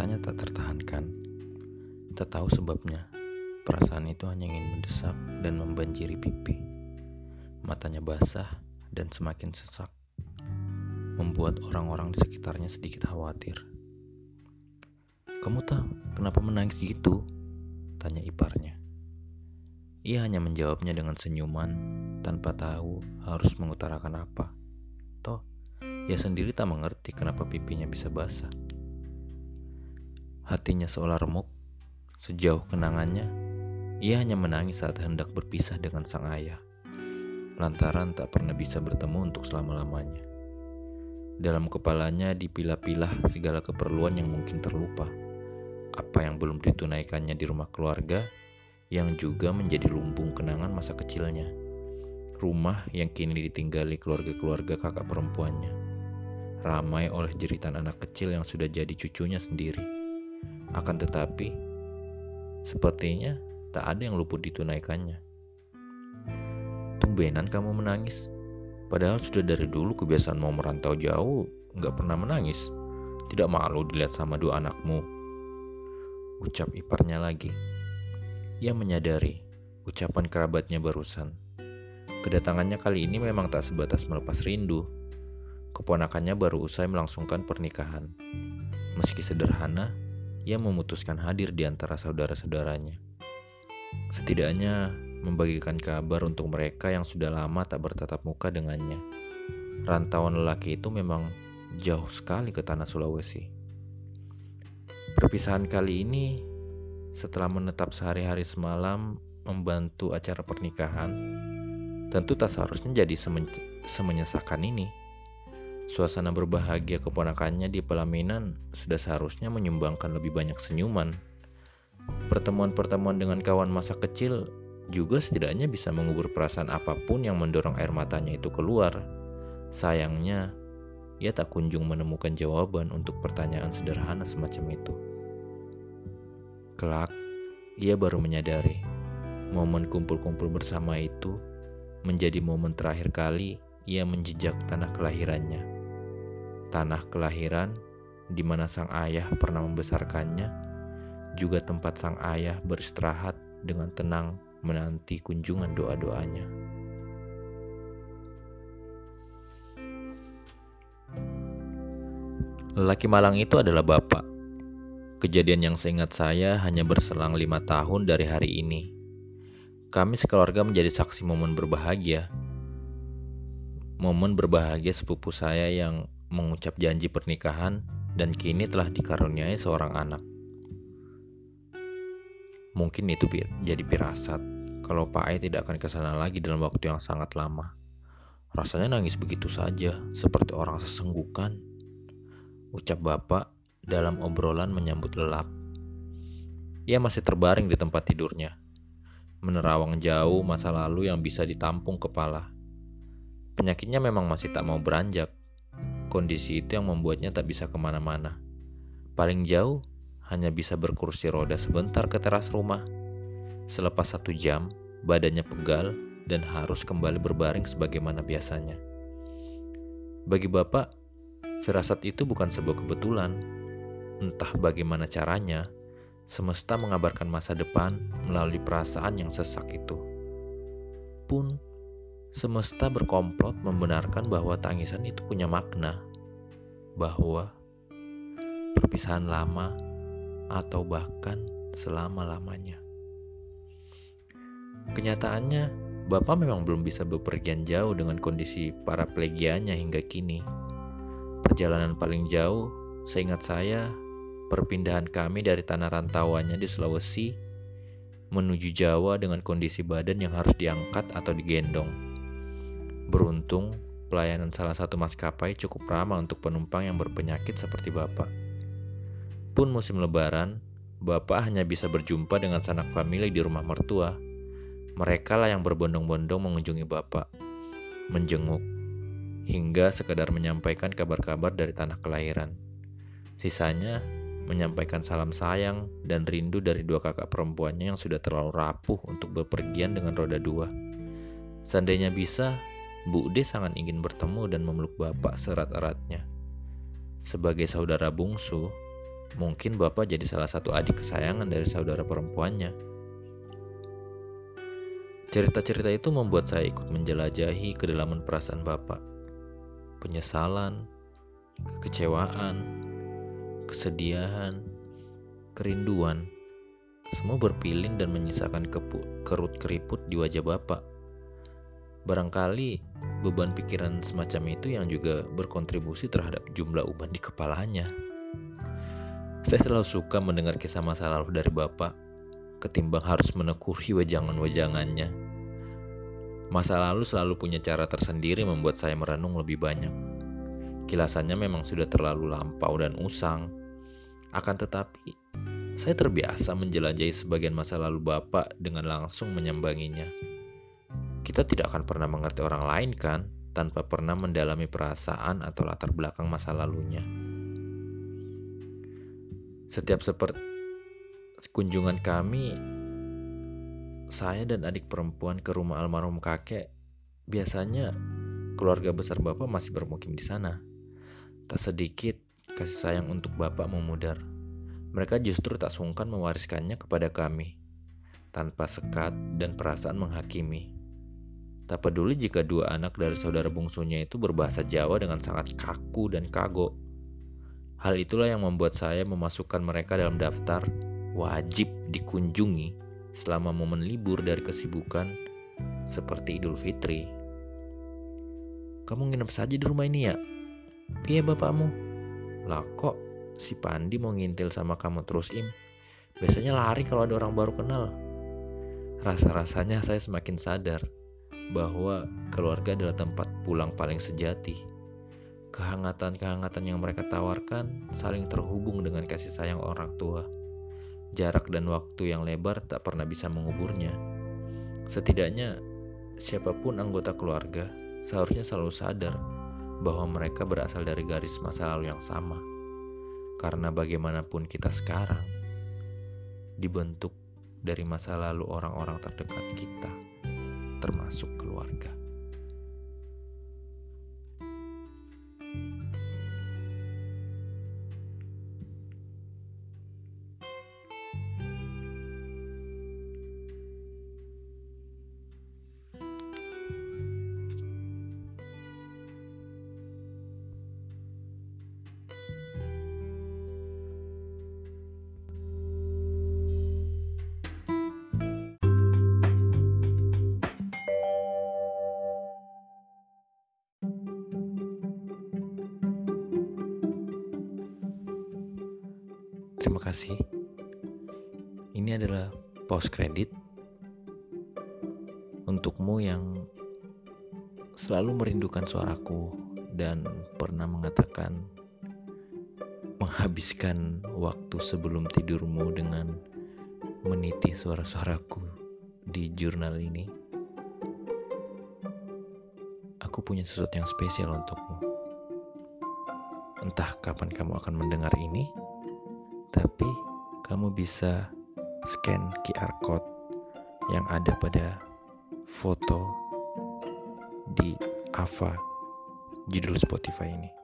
Matanya tak tertahankan. Tak tahu sebabnya. Perasaan itu hanya ingin mendesak dan membanjiri pipi. Matanya basah dan semakin sesak. Membuat orang-orang di sekitarnya sedikit khawatir. Kamu tahu kenapa menangis gitu? Tanya iparnya. Ia hanya menjawabnya dengan senyuman tanpa tahu harus mengutarakan apa. Toh, ia sendiri tak mengerti kenapa pipinya bisa basah. Hatinya seolah remuk. Sejauh kenangannya, ia hanya menangis saat hendak berpisah dengan sang ayah. Lantaran tak pernah bisa bertemu untuk selama-lamanya. Dalam kepalanya dipilah-pilah segala keperluan yang mungkin terlupa. Apa yang belum ditunaikannya di rumah keluarga, yang juga menjadi lumbung kenangan masa kecilnya. Rumah yang kini ditinggali keluarga-keluarga kakak perempuannya. Ramai oleh jeritan anak kecil yang sudah jadi cucunya sendiri akan tetapi, sepertinya tak ada yang luput ditunaikannya. Tumbenan kamu menangis, padahal sudah dari dulu kebiasaan mau merantau jauh, nggak pernah menangis. Tidak malu dilihat sama dua anakmu. Ucap iparnya lagi. Ia menyadari ucapan kerabatnya barusan. Kedatangannya kali ini memang tak sebatas melepas rindu. Keponakannya baru usai melangsungkan pernikahan. Meski sederhana, ia memutuskan hadir di antara saudara-saudaranya. Setidaknya membagikan kabar untuk mereka yang sudah lama tak bertatap muka dengannya. Rantauan lelaki itu memang jauh sekali ke tanah Sulawesi. Perpisahan kali ini setelah menetap sehari-hari semalam membantu acara pernikahan, tentu tak seharusnya jadi semen semenyesakan ini. Suasana berbahagia keponakannya di pelaminan sudah seharusnya menyumbangkan lebih banyak senyuman. Pertemuan-pertemuan dengan kawan masa kecil juga setidaknya bisa mengubur perasaan apa pun yang mendorong air matanya itu keluar. Sayangnya, ia tak kunjung menemukan jawaban untuk pertanyaan sederhana semacam itu. Kelak, ia baru menyadari momen kumpul-kumpul bersama itu menjadi momen terakhir kali ia menjejak tanah kelahirannya tanah kelahiran di mana sang ayah pernah membesarkannya, juga tempat sang ayah beristirahat dengan tenang menanti kunjungan doa-doanya. Lelaki malang itu adalah bapak. Kejadian yang seingat saya hanya berselang lima tahun dari hari ini. Kami sekeluarga menjadi saksi momen berbahagia. Momen berbahagia sepupu saya yang mengucap janji pernikahan dan kini telah dikaruniai seorang anak. Mungkin itu jadi pirasat kalau Pak Ai tidak akan ke sana lagi dalam waktu yang sangat lama. Rasanya nangis begitu saja, seperti orang sesenggukan. Ucap Bapak dalam obrolan menyambut lelap. Ia masih terbaring di tempat tidurnya, menerawang jauh masa lalu yang bisa ditampung kepala. Penyakitnya memang masih tak mau beranjak, Kondisi itu yang membuatnya tak bisa ke mana-mana. Paling jauh, hanya bisa berkursi roda sebentar ke teras rumah. Selepas satu jam, badannya pegal dan harus kembali berbaring sebagaimana biasanya. Bagi bapak, firasat itu bukan sebuah kebetulan. Entah bagaimana caranya, semesta mengabarkan masa depan melalui perasaan yang sesak itu. Pun Semesta berkomplot membenarkan bahwa tangisan itu punya makna, bahwa perpisahan lama atau bahkan selama-lamanya. Kenyataannya, Bapak memang belum bisa bepergian jauh dengan kondisi para plegianya hingga kini. Perjalanan paling jauh, seingat saya, perpindahan kami dari tanah rantauannya di Sulawesi menuju Jawa dengan kondisi badan yang harus diangkat atau digendong. Beruntung, pelayanan salah satu maskapai cukup ramah untuk penumpang yang berpenyakit seperti Bapak. Pun musim lebaran, Bapak hanya bisa berjumpa dengan sanak famili di rumah mertua. Mereka lah yang berbondong-bondong mengunjungi Bapak, menjenguk, hingga sekadar menyampaikan kabar-kabar dari tanah kelahiran. Sisanya, menyampaikan salam sayang dan rindu dari dua kakak perempuannya yang sudah terlalu rapuh untuk bepergian dengan roda dua. Seandainya bisa, Bu De sangat ingin bertemu dan memeluk bapak serat-eratnya. Sebagai saudara bungsu, Mungkin Bapak jadi salah satu adik kesayangan dari saudara perempuannya. Cerita-cerita itu membuat saya ikut menjelajahi kedalaman perasaan Bapak. Penyesalan, kekecewaan, kesedihan, kerinduan, semua berpilin dan menyisakan kerut keriput di wajah Bapak. Barangkali beban pikiran semacam itu yang juga berkontribusi terhadap jumlah uban di kepalanya. Saya selalu suka mendengar kisah masa lalu dari Bapak, ketimbang harus menekuri wejangan-wejangannya. Masa lalu selalu punya cara tersendiri membuat saya merenung lebih banyak. Kilasannya memang sudah terlalu lampau dan usang. Akan tetapi, saya terbiasa menjelajahi sebagian masa lalu Bapak dengan langsung menyambanginya. Kita tidak akan pernah mengerti orang lain kan, tanpa pernah mendalami perasaan atau latar belakang masa lalunya. Setiap seperti kunjungan kami, saya dan adik perempuan ke rumah almarhum kakek, biasanya keluarga besar bapak masih bermukim di sana. Tak sedikit kasih sayang untuk bapak memudar. Mereka justru tak sungkan mewariskannya kepada kami, tanpa sekat dan perasaan menghakimi. Tak peduli jika dua anak dari saudara bungsunya itu berbahasa Jawa dengan sangat kaku dan kagok. Hal itulah yang membuat saya memasukkan mereka dalam daftar wajib dikunjungi selama momen libur dari kesibukan seperti Idul Fitri. Kamu nginep saja di rumah ini ya? Iya bapakmu? Lah kok si Pandi mau ngintil sama kamu terus im? Biasanya lari kalau ada orang baru kenal. Rasa-rasanya saya semakin sadar bahwa keluarga adalah tempat pulang paling sejati. Kehangatan-kehangatan yang mereka tawarkan saling terhubung dengan kasih sayang orang tua. Jarak dan waktu yang lebar tak pernah bisa menguburnya. Setidaknya, siapa pun anggota keluarga seharusnya selalu sadar bahwa mereka berasal dari garis masa lalu yang sama. Karena bagaimanapun kita sekarang dibentuk dari masa lalu orang-orang terdekat kita termasuk keluarga. Terima kasih. Ini adalah post kredit untukmu yang selalu merindukan suaraku dan pernah mengatakan menghabiskan waktu sebelum tidurmu dengan meniti suara-suaraku di jurnal ini. Aku punya sesuatu yang spesial untukmu. Entah kapan kamu akan mendengar ini, tapi kamu bisa scan QR code yang ada pada foto di Ava judul Spotify ini.